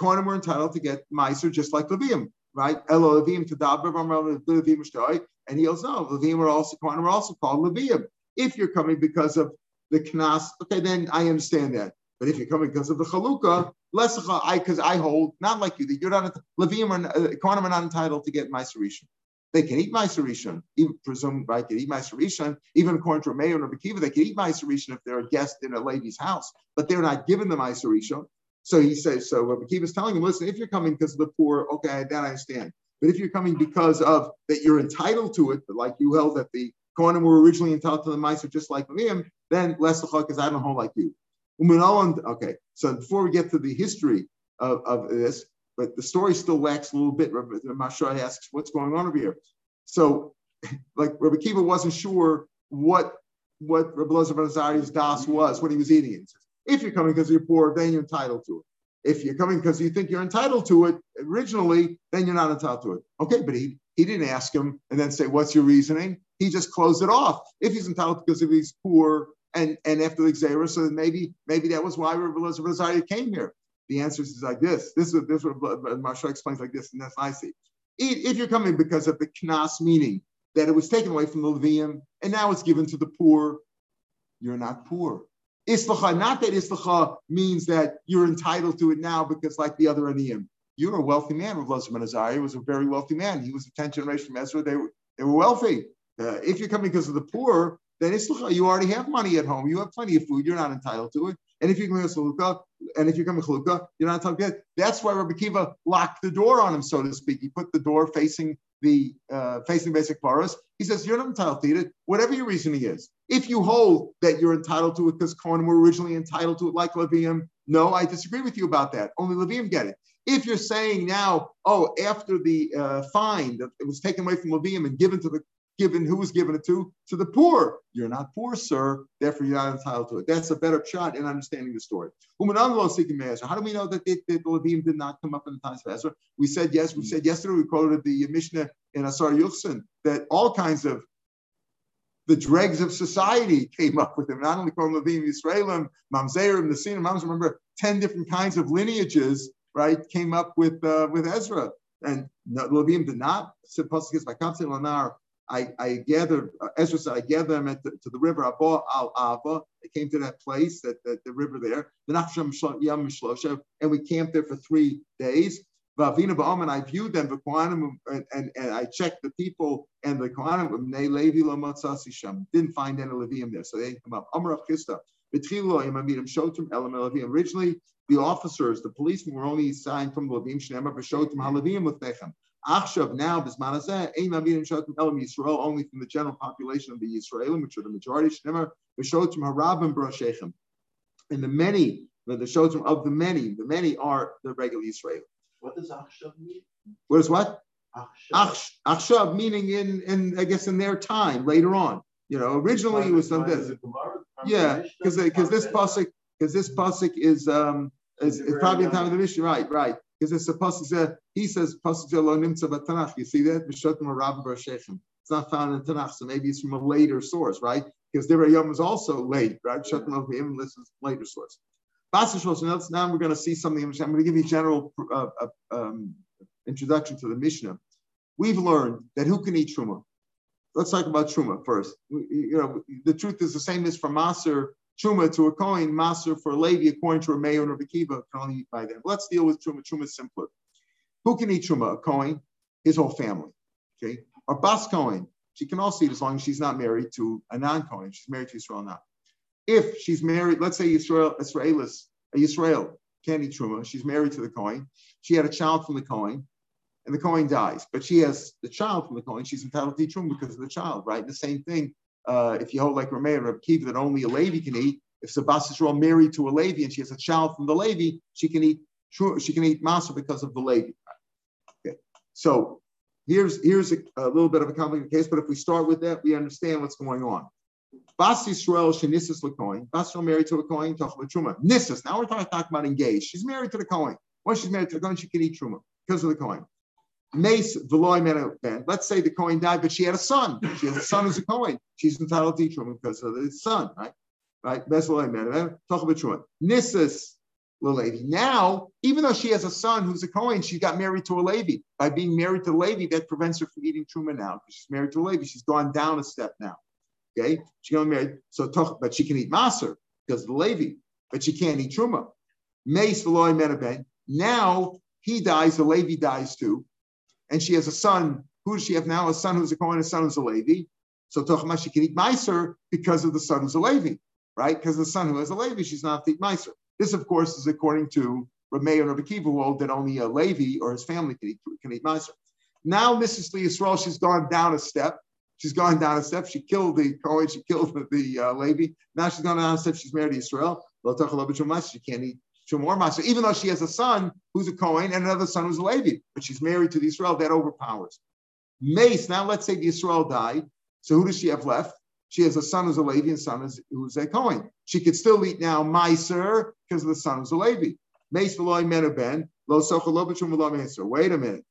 Kohanim were entitled to get Meiser just like Levium, right? Elo Levium to Dabra, Levium Shtoi, and he goes, no, Levium are also, Kohanim are also called Levium. If you're coming because of the Knas, okay, then I understand that. But if you're coming because of the Chalukah, less I because I hold not like you that you're not Levium are uh, Kohanim are not entitled to get Meiser Rishon. They can eat Meiser Rishon, even presume right, can eat Meiser Rishon. Even according to Rameir and Rabbi Kiva, they can eat Meiser Rishon if they're a guest in a lady's house, but they're not given the Meiser Rishon. So he says, so Rabbi is telling him, listen, if you're coming because of the poor, okay, that I understand. But if you're coming because of that you're entitled to it, like you held that the Kohanim were originally entitled to the Meiser just like Levium, then less because I don't hold like you. Okay, so before we get to the history of, of this, but the story still lacks a little bit. Maharsha asks, what's going on over here? So, like Rabbi Kiva wasn't sure what what Rabbi Lazar Azari's das was when he was eating it. If you're coming because you're poor, then you're entitled to it. If you're coming because you think you're entitled to it originally, then you're not entitled to it. Okay, but he he didn't ask him and then say, "What's your reasoning?" He just closed it off. If he's entitled because if he's poor and and after the Xera, so maybe maybe that was why Elazar came here. The answer is like this. This is this what Maharsha explains like this, and that's I see. If you're coming because of the knas meaning that it was taken away from the Levium and now it's given to the poor, you're not poor. Islacha, not that Islacha means that you're entitled to it now because like the other Aniyim. You're a wealthy man. Rav Lazar Azariah was a very wealthy man. He was a 10th generation from Ezra. They were, they were wealthy. Uh, if you're coming because of the poor, then Islacha, you already have money at home. You have plenty of food. You're not entitled to it. And if you're coming to and if you're coming Chalukah, you're not entitled to it. That's why Rabbi Kiva locked the door on him, so to speak. He put the door facing the uh, facing basic forest. He says, You're not entitled to it, whatever your reasoning is. If you hold that you're entitled to it because Kohen were originally entitled to it like Levium, no, I disagree with you about that. Only Levium get it. If you're saying now, oh, after the uh, fine that it was taken away from Levium and given to the given who was given it to? To the poor. You're not poor sir. Therefore you're not entitled to it. That's a better shot in understanding the story. How do we know that, the Levim did not come up in the times of Ezra? We said yes. We said yesterday we quoted the Mishnah in Asar Yuchsin that all kinds of the dregs of society came up with him. Not only called Levim Yisraelim, Mamzerim, Nasinim, Mams, remember 10 different kinds of lineages, right, came up with uh, with Ezra. And Levim did not. Lanar, I, I gathered, uh, Ezra said, I gathered them at the, to the river Abba al Ava. They came to that place, that, that the river there, the Nachsham Shlosha, and we camped there for three days. Vavina and I viewed them, and, and, and I checked the people and the Kohanim, they Levi Lamatsasisham, didn't find any Levium there, so they come up. Amr Chista, Originally, the officers, the policemen were only signed from the Levim, Shnemar, Vishotim, Halavim with. Achshav now bismanazeh ein avidim shotim elam Yisrael only from the general population of the Yisraelim, which are the majority. Shnemer v'shotim harabim brashechem, and the many, the shotim of the many, the many are the regular Yisrael. What does achshav mean? What is what? Achshav. Achshav meaning in, in I guess in their time later on. You know, originally it was some this. Yeah, because because this pasuk because this pasuk is um is, is probably in time of the mission, right? Right because it's a pasuk he says pasuk lo nimtza. You see that b'shotim rabba b'shechem. It's not found in Tanakh, so maybe it's from a later source, right? Because Divrei Yom is also late, right? Shotim of him this is later source. Now we're going to see something. I'm going to give you a general uh, uh, um, introduction to the Mishnah. We've learned that who can eat truma? let's talk about truma first. You know, the truth is the same as from Maser truma to a coin, Maser for a Levi, according to a mayor or a Kiva, can only eat by them. Let's deal with truma. Is simpler. Who can eat truma? A coin, his whole family. Okay, or bas coin, she can also eat as long as she's not married to a non-coin. She's married to Israel now. If she's married, let's say Israel, Israelis, uh, a Israel can't eat truma. She's married to the coin. She had a child from the coin and the coin dies. But she has the child from the coin, she's entitled to eat truma because of the child, right? The same thing, uh, if you hold like Rameh and Reb Kiva that only a Levi can eat, if Sabas Israel married to a Levi and she has a child from the Levi, she can eat she can eat masa because of the Levi. Okay, so here's here's a, a, little bit of a complicated case, but if we start with that, we understand what's going on. Bas Yisrael shenisas lekoin. Bas Yisrael married to a kohen, tochel truma. Nisas. Now we're talking, about engaged. She's married to the kohen. Once she's married to the kohen, she can eat truma because of the kohen. Mace Veloy Ben. Let's say the coin died, but she had a son. She has a son as a coin. She's entitled to Truma because of his son, right? Right? That's Veloy. Talk about Truma. Nissus the Lady. Now, even though she has a son who's a Cohen, she got married to a Levi. By being married to a Levi, that prevents her from eating Truma now because she's married to a Levi. She's gone down a step now. Okay? She got married. So, talk, but she can eat Maser because of the Levi, but she can't eat Truma. Mace Veloy Ben. Now he dies, the Levi dies too and she has a son. Who does she have now? A son who's a Kohen, a son who's a Levi. So Tochma, she can eat Meiser because of the son who's a Levi, right? Because the son who has a Levi, she's not to eat Meiser. This, of course, is according to Rameh and Rabbi Kiva, who hold that only a Levi or his family can eat, can eat Meiser. Now, Mrs. Lee Yisrael, she's gone down a step. She's gone down a step. She killed the Kohen, she killed the, the uh, Levi. Now she's gone down a step. She's married to Israel. She can't eat Shemor Master, even though she has a son who's a Kohen and another son who's a Levi, but she's married to the Israel, that overpowers. Mace, now let's say the Israel died. So who does she have left? She has a son who's a Levi and son who's a Kohen. She could still eat now Meiser because of the son who's a Levi. Mace Veloy Menaben, Lo Socha Wait a minute.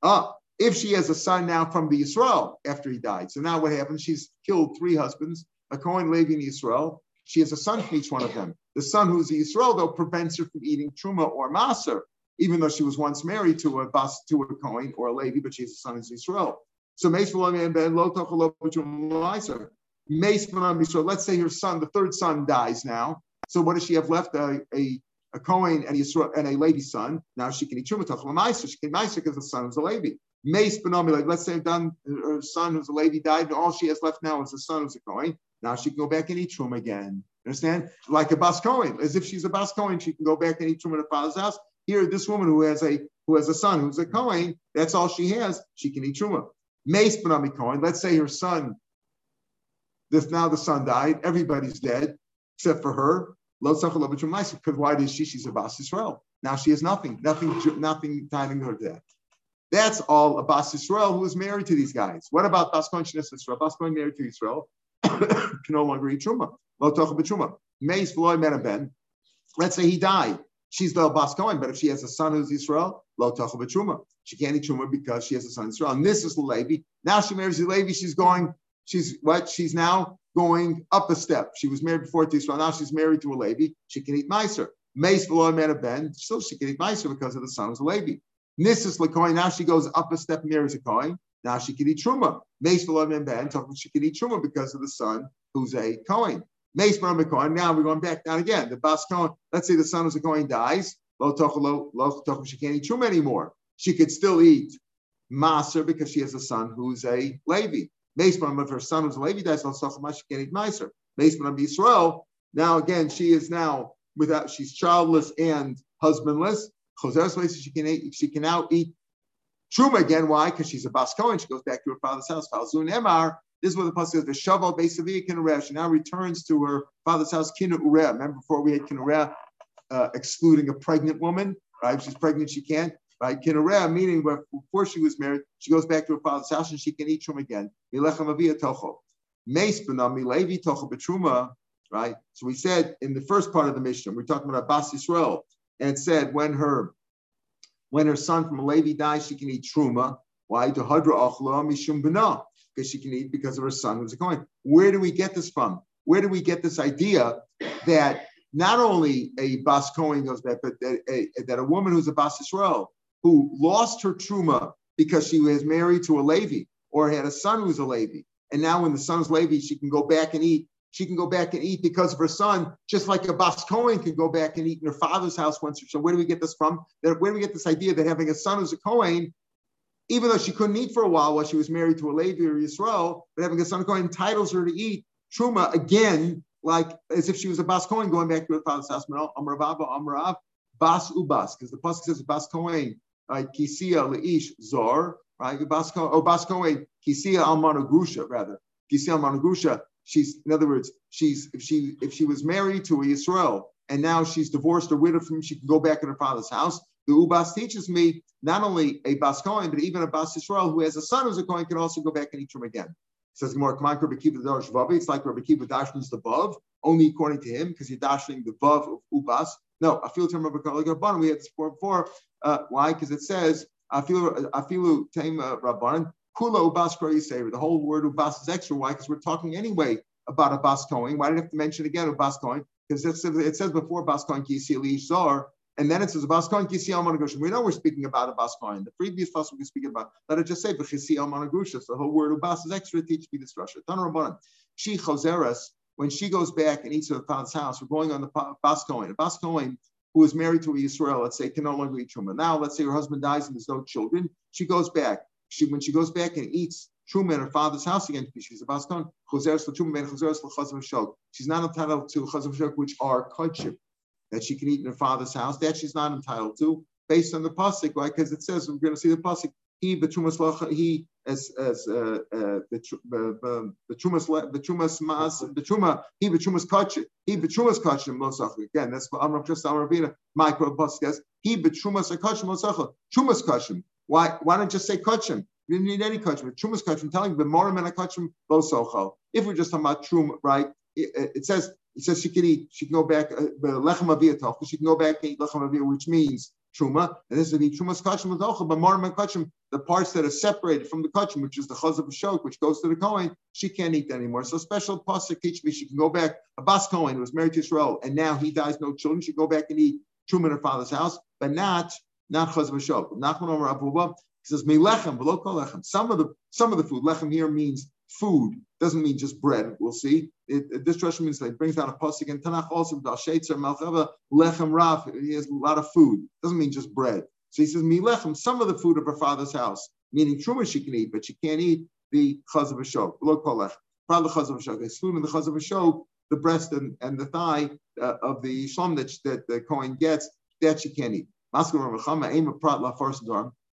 Ah, if she has a son now from the Israel after he died. So now what happens? She's killed three husbands, a Kohen, Levi, and Israel. She has a son from each one of them. The son who's the Yisrael, though, prevents her from eating truma or maser, even though she was once married to a bas, to a Kohen or a Levi, but she has a son of Yisrael. So Let's say her son, the third son, dies now. So what does she have left? A, a, a Kohen and, Yisrael, and a Levi son. Now she can eat truma meiser. She can meiser because the son is a Levi. Mace let's say done her son who's a Levi died, and all she has left now is a son who's a Kohen. Now she can go back and eat truma again. Understand? Like a bas Cohen, as if she's a bas Cohen, she can go back and eat truma in her father's house. Here, this woman who has a who has a son who's a Cohen, that's all she has. She can eat truma. Mace Benami Cohen. Let's say her son. This now the son died. Everybody's dead except for her. Because why does she? She's a bas Israel. Now she has nothing, nothing, nothing tying her to that. That's all a bas Israel who is married to these guys. What about bas Cohen Israel? Bas Cohen married to Israel can no longer eat truma. Let's say he died. She's the Bas Cohen, but if she has a son who's Israel, lo b'truma. She can't eat truma because she has a son Israel. And this is the Levi. Now she marries the Levi. She's going. She's what? She's now going up a step. She was married before to Israel. Now she's married to a Levi. She can eat Meiser. Mace below man Ben. Still, she can eat Meiser because of the son of the Levi. Nissus Lakoin. Now she goes up a step marries a Kohen. Now she can eat Truma. Below man Ben. Can eat Truma because of the son who's a Kohen. Mace Cohen. Now we're going back down again. The Bas Cohen, let's say the son who's a Kohen dies. Can't eat Truma anymore. She could still eat Maser because she has a son who's a Levi. Mace if her son who's a Levi dies, she can't eat Maser. Mace Yisrael. Now again, she is now without, she's childless and husbandless. She can eat, she can now eat Truma again. Why? Because she's a Bas Cohen. She goes back to her father's house. Falzun Emar. This is what the pasuk says. The shaval beisavia kinureh. She now returns to her father's house. Kinu Remember before we had kinureh, uh, excluding a pregnant woman. Right? If she's pregnant, she can't. Right? Kinureh, meaning before she was married, she goes back to her father's house and she can eat truma again. Milechem avia tocho. Meis benami levi tocho betruma. Right? So we said in the first part of the mission, we're talking about Bas Yisrael, and it said when her when her son from a Levi dies, she can eat truma. Why? Because she can eat because of her son who's a Kohen. Where do we get this from? Where do we get this idea that not only a Bas Kohen goes back, but that a, that a woman who's a Bas Israel who lost her truma because she was married to a Levi, or had a son who's a Levi. And now when the son's Levi, she can go back and eat. She can go back and eat because of her son, just like a Bas Cohen can go back and eat in her father's house once so. Where do we get this from? That where do we get this idea that having a son who's a Cohen, even though she couldn't eat for a while while she was married to a Levi or Yisrael, but having a son Cohen entitles her to eat truma again, like as if she was a Bas Cohen going back to her father's house. Amravava, Amrav, Bas Ubas, because the pasuk says Bas Cohen? Kisia leish zor, right? Bas Cohen, or oh, Bas Cohen, Kisia almana grusha, rather. Kisia almana grusha. She's, in other words, she's if she if she was married to a Yisrael and now she's divorced or widowed from him, she can go back in her father's house. The Ubas teaches me not only a Bas Cohen, but even a Bas Yisrael who has a son who's a Cohen can also go back and eat from again. Says more, come on, Rabbi Kiva the Vavi. It's like Rabbi Kiva dashlins the Vav, only according to him, because you're dashing the Vav of Ubas. No, feel term Rabbi Rabban. We had this before. Uh, why? Because it says, I feel I feel Tame Rabban. Kula Ubas. The whole word Ubas is extra. Why? Because we're talking anyway about a Bas Kohen. Why did I have to mention again a Bas Kohen? Because it says, before Bas Kohen Kisi Zar, and then it says Bas Kohen Kisi Al We know we're speaking about a Bas Kohen. The previous Bas we're speaking about. Let it just say B'chisi Al So the whole word Ubas is extra. Teach me this Russia. Tan Rabbanan. She Choseres. When she goes back and eats at the father's house, we're going on the Bas Kohen. A Bas Kohen who is married to Israel, let's say, can no longer eat truma. Now, let's say her husband dies and there's no children. She goes back. She when she goes back and eats truma in her father's house again she's a baskon. She's not entitled to chazav which are kudship that she can eat in her father's house. That she's not entitled to based on the pasuk, right? Because it says we're going to see the pasuk. He betrumas he as as uh, uh, the betrumas betrumas mas betruma he betrumas kachim he betrumas kachim mosach again. That's what Amram just Amravina micro pasuk he betrumas kachim mosach trumas kachim. Why why don't you just say kachim? You didn't need any kachim. Trumas kachim telling b'morim and a kachim lo sochal. If we're just talking about trum, right? It, it, says it says she can eat. She can go back uh, lechem aviyah She can go back and eat lechem aviyah, which means truma. And this would be trumas kachim l'tochel. B'morim and kachim, the parts that are separated from the kachim, which is the chazav shok, which goes to the kohen, she can't eat anymore. So special pasuk teach me she can go back. A bas kohen was married to Israel, and now he dies no children. She can go back and eat truma in her father's house, but not not chazav shok. Nachman Omer Abuba he says, lechem, below lechem. Some of the some of the food, lechem here means food, doesn't mean just bread. We'll see. It, it, this Russian means like brings down a pasuk and Tanakh also Dalshetzer Malchava lechem raf. He has a lot of food. Doesn't mean just bread. So he says lechem, some of the food of her father's house, meaning truma she can eat, but she can't eat the chaz of a show. Below lechem. Probably the chaz of food in the chaz of show, the breast and, and the thigh uh, of the shlom that, that the Kohen gets, that she can't eat.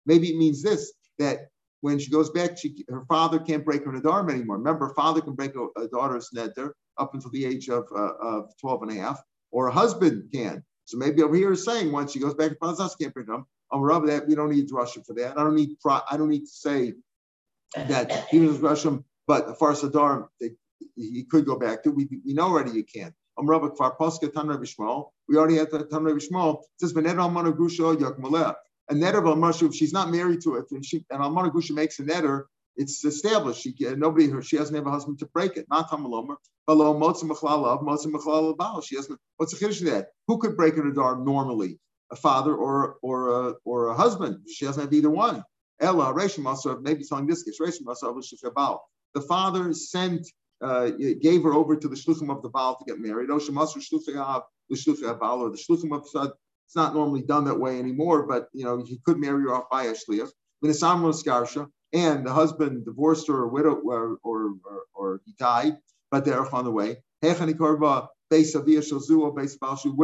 Maybe it means this that when she goes back, she, her father can't break her nedarim anymore. Remember, a father can break a, a daughter's neder up until the age of, uh, of 12 and a half, or a husband can. So maybe over here is saying once she goes back to house, can't break them. On Rav, that we don't need Russian for that. I don't need I don't need to say that he was Russian, but the far Sadarim, he could go back to. We, we know already you can't. Rabbi Kfar Paska Tan We already had Tan Rabbi Shmuel. Says Benet Almana Grusha Yak a netter of Almashu, if she's not married to it, and, she, and Almana Gusha makes a netter, it's established. She nobody she doesn't have a husband to break it. Not Tamalomer. Below Motza Machlalav, Motza Machlalav She hasn't. What's the chiddush that? Who could break a dar normally? A father or or a or a husband. She doesn't have either one. Ella Reshim also maybe telling this case. Reshim also The father sent uh, gave her over to the shluchim of the Baal to get married. Shluchim the shluchim of Baal or the shluchim of it's not normally done that way anymore, but you know, he could marry her off by a shliach. And the husband divorced her or widow or, or, or, or he died, but they're on the way. What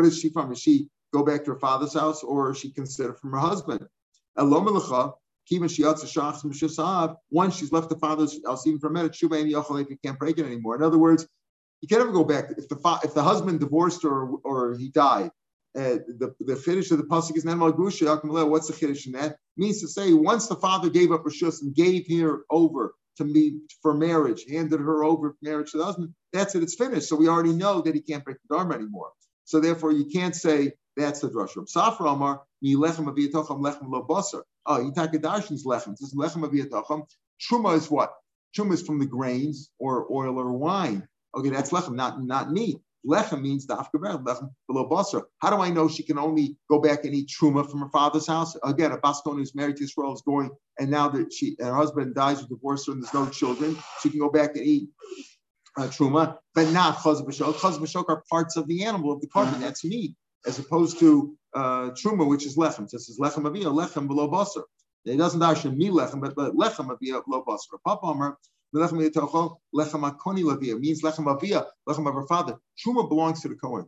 is she from? Is she go back to her father's house or is she considered from her husband? Once she's left the father's house, even for a minute, you can't break it anymore. In other words, you can't ever go back. If the if the husband divorced or, or he died, uh, the, the finish of the pasuk is Nemal Gusha, what's the Kiddush in that? Means to say, once the father gave up Rishus and gave her over to me for marriage, handed her over for marriage to the husband, that's it, it's finished. So we already know that he can't break the Dharma anymore. So therefore, you can't say that's the drush. Safra Amar, lechem lechem lo basar. Oh, yitakadarshin's lechem. This is lechem aviyatocham. Truma is what? Truma is from the grains or oil or wine. Okay, that's lechem, not, not meat. Lechem means the afkaber, lechem below basra. How do I know she can only go back and eat truma from her father's house? Again, a Baskon who's married to Israel is going, and now that she and her husband dies or divorced her and there's no children, she can go back and eat uh, truma, but not chaz b'shok. Chaz b'shok are parts of the animal of the carbon. That's meat, as opposed to uh, truma, which is lechem. This is lechem avia, lechem below basar. It doesn't dash me lechem, but, but lechem avia below basar. Papa Omer, lechem lechem akoni lavia means lechem avia, lechem of her father. Truma belongs to the Kohen.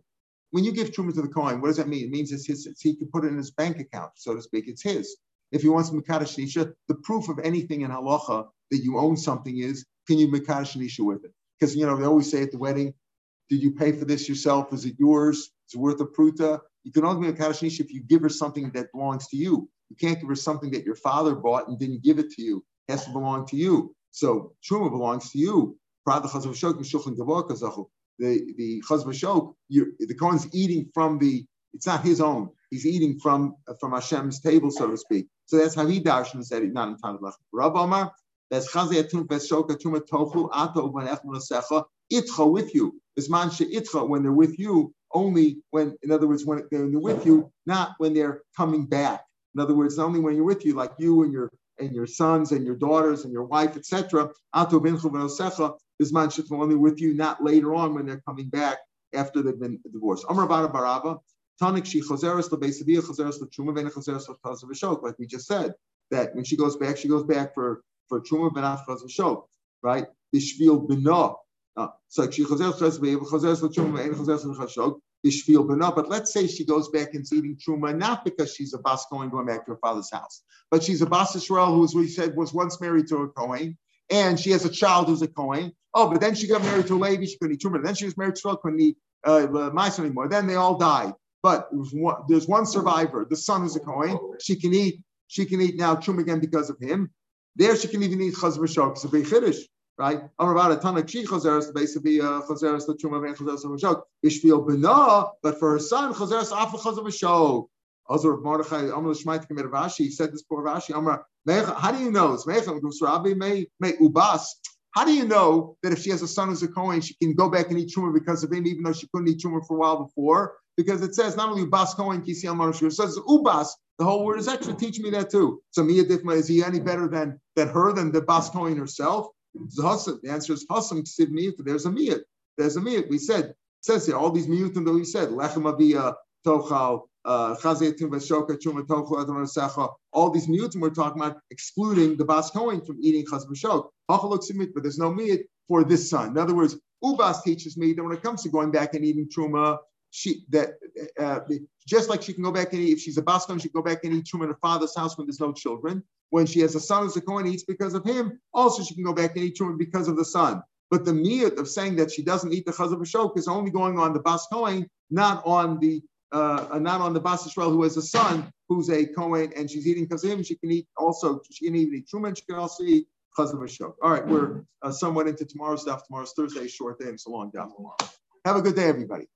When you give truma to the Kohen, what does that mean? It means it's his. It's, he can put it in his bank account, so to speak. It's his. If he wants Mekadosh Nisha, the proof of anything in halacha that you own something is, can you Mekadosh Nisha with it? Because you know they always say at the wedding, did you pay for this yourself? Is it yours? Is it worth a pruta? You can only be a kaddish if you give her something that belongs to you. You can't give her something that your father bought and didn't give it to you. It has to belong to you. So truma belongs to you. The the chazvashok, the Kohen's eating from the. It's not his own. He's eating from uh, from Hashem's table, so to speak. So that's how he darshan said it, not in Tanakh. Rav Omar, that's chazayatun veshoka tuma tofu ato ben echmonasecha itcha with you. Bisman itcha when they're with you only when, in other words, when they're with you, not when they're coming back. In other words, only when you're with you, like you and your and your sons and your daughters and your wife, etc. Ato bisman shitma only with you, not later on when they're coming back after they've been divorced. Amar Baraba, Tanik she choseres lebeisavia choseres letruma v'ena choseres lechazav like we just said, that when she goes back, she goes back for for truma v'naf chazav right? Bishvil b'no so she but let's say she goes back and eating truma not because she's a bas going going back to her father's house, but she's a bas Israel who, as we said, was once married to a Kohen, and she has a child who's a Kohen. Oh, but then she got married to a Levi, she couldn't eat truma. Then she was married to Israel, couldn't eat uh, mice anymore. Then they all died. But one, there's one survivor. The son is a Kohen. She can eat. She can eat now truma again because of him. There she can even eat chaz v'shok. It's a big right? Amar about a ton of chi chazeres, basically uh, chazeres the chumah and chazeres of shog. Ishvil bena, But for her son, chazeres af chazav v'shog. Also, Mordechai, Amar Shmait Kamer Rashi, he said this poor Rashi, Amar, how do you know? Ubas. How do you know that if she has a son who's a Kohen, she can go back and eat Truma because of him, even though she couldn't eat Truma for a while before? Because it says not only Ubas Kohen, Kisi Amar it says Ubas. The whole word is extra. Teach me that too. So Mia Difma, is he any better than, than her, than the Bas Kohen herself? The answer is Hasam Ksiv Miyut. There's a Miyut. There's a Miyut. We said, says here, all these Miyutim that we said, Lechem Aviyah, Tochal, uh, all these miyutim we're talking about, excluding the bas kohen from eating chaz v'shok. But there's no miyut for this son. In other words, ubas teaches me that when it comes to going back and eating truma, she that uh, just like she can go back and eat, if she's a bas kohen, she can go back and eat truma in her father's house when there's no children when she has a son who's a Kohen, eats because of him. Also, she can go back and eat Truma because of the son. But the miyut of saying that she doesn't eat the chazav shok is only going on the bas not on the uh, not on the bas Israel who has a son who's a Kohen and she's eating because of him. She can eat also. She can even eat Truma. She can also eat chazav shok. All right, we're uh, somewhat into tomorrow's stuff. Tomorrow's Thursday, short day, it's a long day. Have a good day, everybody.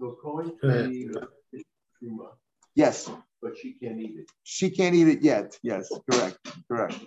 So Kohen uh, can eat Truma. Yes but she can't eat it. She can't eat it yet. Yes, correct, correct.